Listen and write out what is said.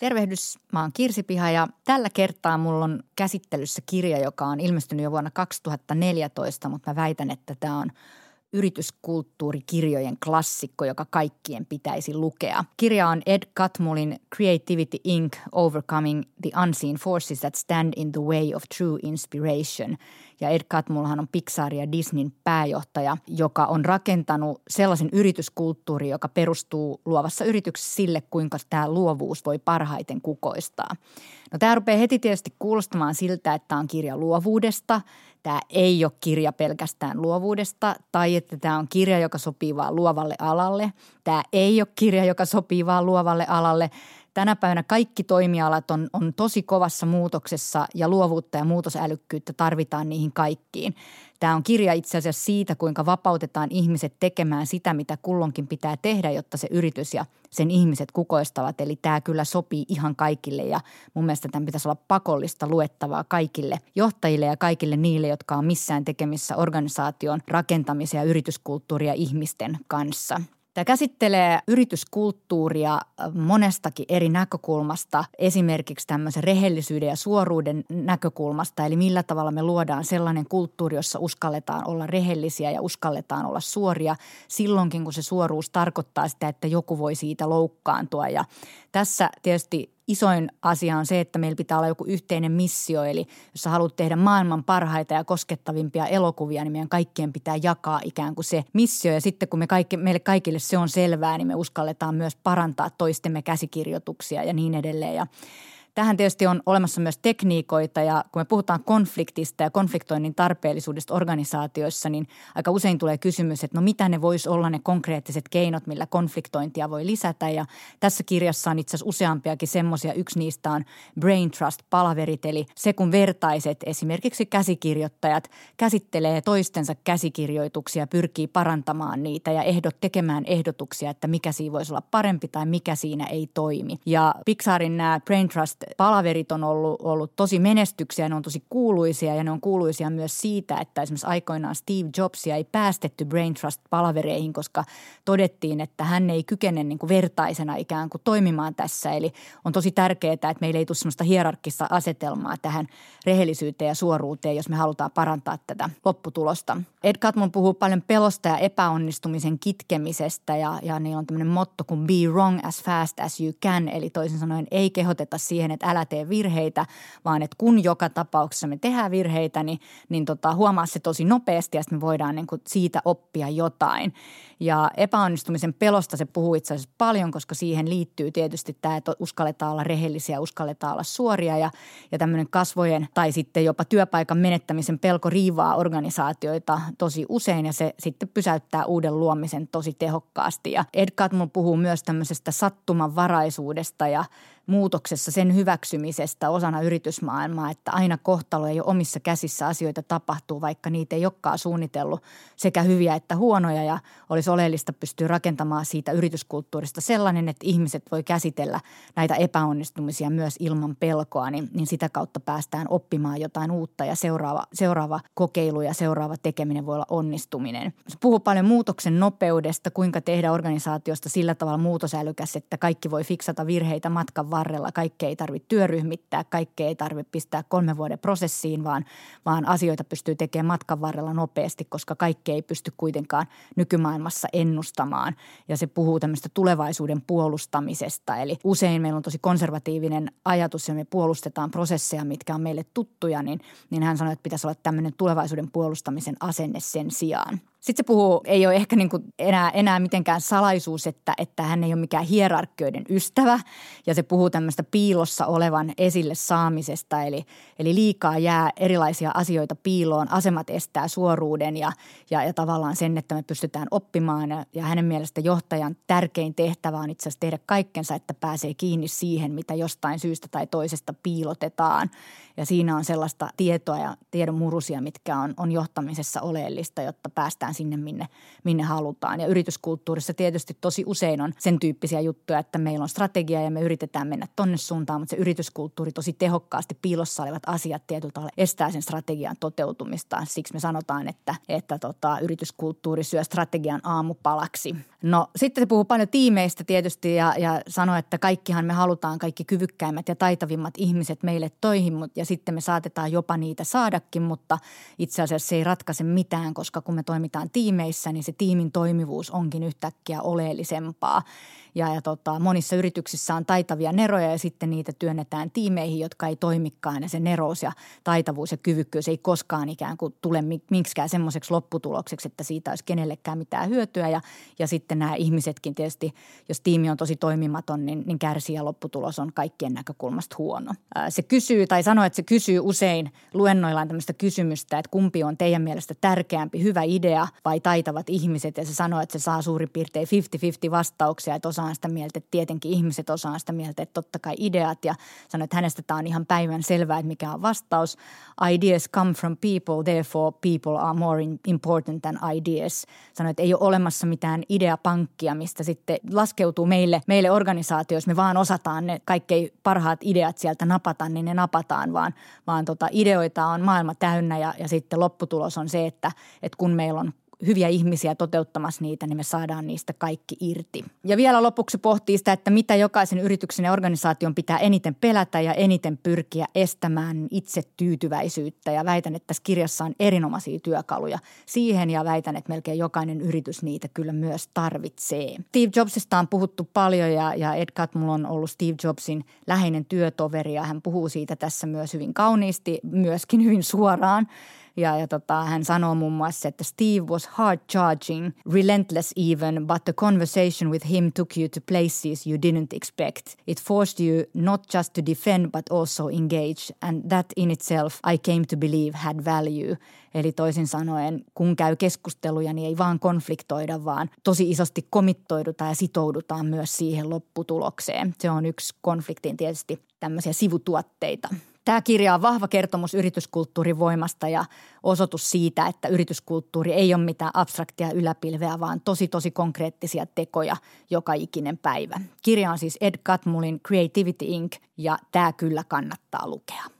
Tervehdys, mä oon Kirsi Piha ja tällä kertaa mulla on käsittelyssä kirja, joka on ilmestynyt jo vuonna 2014, mutta mä väitän, että tämä on yrityskulttuurikirjojen klassikko, joka kaikkien pitäisi lukea. Kirja on Ed Catmullin Creativity Inc. Overcoming the Unseen Forces That Stand in the Way of True Inspiration – ja Ed Catmullhan on Pixar ja Disneyn pääjohtaja, joka on rakentanut sellaisen yrityskulttuurin, joka perustuu luovassa yrityksessä sille, kuinka tämä luovuus voi parhaiten kukoistaa. No tämä rupeaa heti tietysti kuulostamaan siltä, että tämä on kirja luovuudesta. Tämä ei ole kirja pelkästään luovuudesta tai että tämä on kirja, joka sopii vaan luovalle alalle. Tämä ei ole kirja, joka sopii vaan luovalle alalle – tänä päivänä kaikki toimialat on, on tosi kovassa muutoksessa ja luovuutta ja muutosälykkyyttä tarvitaan niihin kaikkiin. Tämä on kirja itse asiassa siitä, kuinka vapautetaan ihmiset tekemään sitä, mitä kullonkin pitää tehdä, jotta se yritys ja sen ihmiset kukoistavat. Eli tämä kyllä sopii ihan kaikille ja mun mielestä tämän pitäisi olla pakollista luettavaa kaikille johtajille ja kaikille niille, jotka on missään tekemissä organisaation rakentamisen ja yrityskulttuuria ihmisten kanssa. Tämä käsittelee yrityskulttuuria monestakin eri näkökulmasta, esimerkiksi tämmöisen rehellisyyden ja suoruuden näkökulmasta, eli millä tavalla me luodaan sellainen kulttuuri, jossa uskalletaan olla rehellisiä ja uskalletaan olla suoria silloinkin, kun se suoruus tarkoittaa sitä, että joku voi siitä loukkaantua. Ja tässä tietysti isoin asia on se, että meillä pitää olla joku yhteinen missio. Eli jos sä haluat tehdä maailman parhaita ja koskettavimpia elokuvia, niin meidän kaikkien pitää jakaa ikään kuin se missio. Ja sitten kun me kaikki, meille kaikille se on selvää, niin me uskalletaan myös parantaa toistemme käsikirjoituksia ja niin edelleen. Ja Tähän tietysti on olemassa myös tekniikoita ja kun me puhutaan konfliktista ja konfliktoinnin tarpeellisuudesta organisaatioissa, niin aika usein tulee kysymys, että no mitä ne voisi olla ne konkreettiset keinot, millä konfliktointia voi lisätä. Ja tässä kirjassa on itse asiassa useampiakin semmoisia. Yksi niistä on Brain Trust-palaverit, eli se kun vertaiset esimerkiksi käsikirjoittajat käsittelee toistensa käsikirjoituksia, pyrkii parantamaan niitä ja ehdot tekemään ehdotuksia, että mikä siinä voisi olla parempi tai mikä siinä ei toimi. Ja Pixarin nämä Brain Trust palaverit on ollut, ollut tosi menestyksiä, ne on tosi kuuluisia ja ne on kuuluisia myös siitä, että esimerkiksi aikoinaan Steve Jobsia ei päästetty Brain Trust-palavereihin, koska todettiin, että hän ei kykene niin kuin vertaisena ikään kuin toimimaan tässä. Eli on tosi tärkeää, että meillä ei tule sellaista hierarkkista asetelmaa tähän rehellisyyteen ja suoruuteen, jos me halutaan parantaa tätä lopputulosta. Ed Catmull puhuu paljon pelosta ja epäonnistumisen kitkemisestä ja, ja niillä on tämmöinen motto kuin be wrong as fast as you can, eli toisin sanoen ei kehoteta siihen, siihen, että älä tee virheitä, vaan että kun joka tapauksessa me tehdään virheitä, niin, niin tota, huomaa se tosi nopeasti ja sitten me voidaan niin kuin siitä oppia jotain. Ja epäonnistumisen pelosta se puhuu itse asiassa paljon, koska siihen liittyy tietysti tämä, että uskalletaan olla rehellisiä, uskalletaan olla suoria ja, ja tämmöinen kasvojen tai sitten jopa työpaikan menettämisen pelko riivaa organisaatioita tosi usein ja se sitten pysäyttää uuden luomisen tosi tehokkaasti. Ja Ed Catmull puhuu myös tämmöisestä sattumanvaraisuudesta ja muutoksessa sen hyväksymisestä osana yritysmaailmaa, että aina kohtalo ei ole omissa käsissä asioita tapahtuu, vaikka niitä ei olekaan suunnitellut sekä hyviä että huonoja ja olisi oleellista pystyä rakentamaan siitä yrityskulttuurista sellainen, että ihmiset voi käsitellä näitä epäonnistumisia myös ilman pelkoa, niin, niin sitä kautta päästään oppimaan jotain uutta ja seuraava, seuraava kokeilu ja seuraava tekeminen voi olla onnistuminen. Se puhuu paljon muutoksen nopeudesta, kuinka tehdä organisaatiosta sillä tavalla muutosälykäs, että kaikki voi fiksata virheitä matkan varrella. Kaikkea ei tarvitse työryhmittää, kaikkea ei tarvitse pistää kolmen vuoden prosessiin, vaan, vaan asioita pystyy tekemään matkan varrella nopeasti, koska kaikkea ei pysty kuitenkaan nykymaailmassa ennustamaan. Ja se puhuu tämmöistä tulevaisuuden puolustamisesta. Eli usein meillä on tosi konservatiivinen ajatus ja me puolustetaan prosesseja, mitkä on meille tuttuja, niin, niin hän sanoi, että pitäisi olla tämmöinen tulevaisuuden puolustamisen asenne sen sijaan. Sitten se puhuu, ei ole ehkä niin kuin enää, enää mitenkään salaisuus, että, että hän ei ole mikään hierarkkioiden ystävä ja se puhuu tämmöistä piilossa olevan esille saamisesta. Eli, eli liikaa jää erilaisia asioita piiloon, asemat estää suoruuden ja, ja, ja tavallaan sen, että me pystytään oppimaan. Ja, ja hänen mielestä johtajan tärkein tehtävä on itse asiassa tehdä kaikkensa, että pääsee kiinni siihen, mitä jostain syystä tai toisesta piilotetaan. ja siinä on sellaista tietoa ja tiedon murusia, mitkä on, on johtamisessa oleellista, jotta päästään sinne, minne, minne halutaan. Ja yrityskulttuurissa tietysti tosi usein on sen tyyppisiä juttuja, että meillä on strategia ja me yritetään mennä tonne suuntaan, mutta se yrityskulttuuri tosi tehokkaasti piilossa olevat asiat tietyllä tavalla estää sen strategian toteutumista. Siksi me sanotaan, että, että tota, yrityskulttuuri syö strategian aamupalaksi. No sitten se puhuu paljon tiimeistä tietysti ja, ja sanoo, että kaikkihan me halutaan kaikki kyvykkäimmät ja taitavimmat ihmiset meille toihin ja sitten me saatetaan jopa niitä saadakin, mutta itse asiassa se ei ratkaise mitään, koska kun me toimitaan tiimeissä, niin se tiimin toimivuus onkin yhtäkkiä oleellisempaa. Ja, ja tota, monissa yrityksissä on taitavia neroja ja sitten niitä työnnetään tiimeihin, jotka ei toimikaan. Ja se nerous ja taitavuus ja kyvykkyys ei koskaan ikään kuin tule miksikään semmoiseksi lopputulokseksi, että siitä olisi kenellekään mitään hyötyä. Ja, ja sitten nämä ihmisetkin tietysti, jos tiimi on tosi toimimaton, niin, niin kärsii ja lopputulos on kaikkien näkökulmasta huono. Se kysyy tai sanoo, että se kysyy usein luennoillaan tämmöistä kysymystä, että kumpi on teidän mielestä tärkeämpi, hyvä idea vai taitavat ihmiset. Ja se sanoo, että se saa suurin piirtein 50-50 vastauksia, että osa on sitä mieltä, että tietenkin ihmiset osaa sitä mieltä, että totta kai ideat ja sanoi, että hänestä tämä on ihan päivän selvää, että mikä on vastaus. Ideas come from people, therefore people are more important than ideas. Sanoi, että ei ole olemassa mitään ideapankkia, mistä sitten laskeutuu meille, meille organisaatio, jos me vaan osataan ne kaikkein parhaat ideat sieltä napata, niin ne napataan, vaan, vaan tota, ideoita on maailma täynnä ja, ja sitten lopputulos on se, että, että kun meillä on hyviä ihmisiä toteuttamassa niitä, niin me saadaan niistä kaikki irti. Ja vielä lopuksi pohtii sitä, että mitä jokaisen yrityksen ja organisaation pitää eniten pelätä ja eniten pyrkiä estämään itse tyytyväisyyttä. Ja väitän, että tässä kirjassa on erinomaisia työkaluja siihen ja väitän, että melkein jokainen yritys niitä kyllä myös tarvitsee. Steve Jobsista on puhuttu paljon ja, ja Ed Catmull on ollut Steve Jobsin läheinen työtoveri ja hän puhuu siitä tässä myös hyvin kauniisti, myöskin hyvin suoraan. Ja, ja tota, hän sanoo muun muassa, että Steve was hard charging, relentless even, but the conversation with him took you to places you didn't expect. It forced you not just to defend but also engage, and that in itself I came to believe had value. Eli toisin sanoen, kun käy keskusteluja, niin ei vaan konfliktoida, vaan tosi isosti komittoidutaan ja sitoudutaan myös siihen lopputulokseen. Se on yksi konfliktin tietysti tämmöisiä sivutuotteita. Tämä kirja on vahva kertomus yrityskulttuurin voimasta ja osoitus siitä, että yrityskulttuuri ei ole mitään abstraktia yläpilveä, vaan tosi tosi konkreettisia tekoja joka ikinen päivä. Kirja on siis Ed Catmullin Creativity Inc. ja tämä kyllä kannattaa lukea.